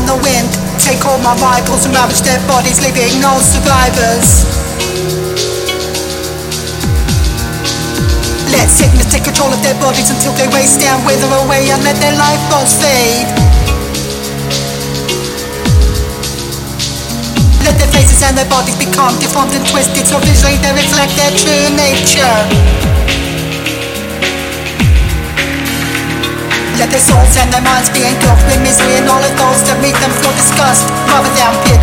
wind. Take all my vitals and ravage their bodies, leaving no survivors. Let sickness take control of their bodies until they waste down, wither away, and let their life force fade. Let their faces and their bodies become deformed and twisted so visually they reflect their true nature. Their souls and their minds being engulfed with misery and all it goes to meet them for disgust rather than pity.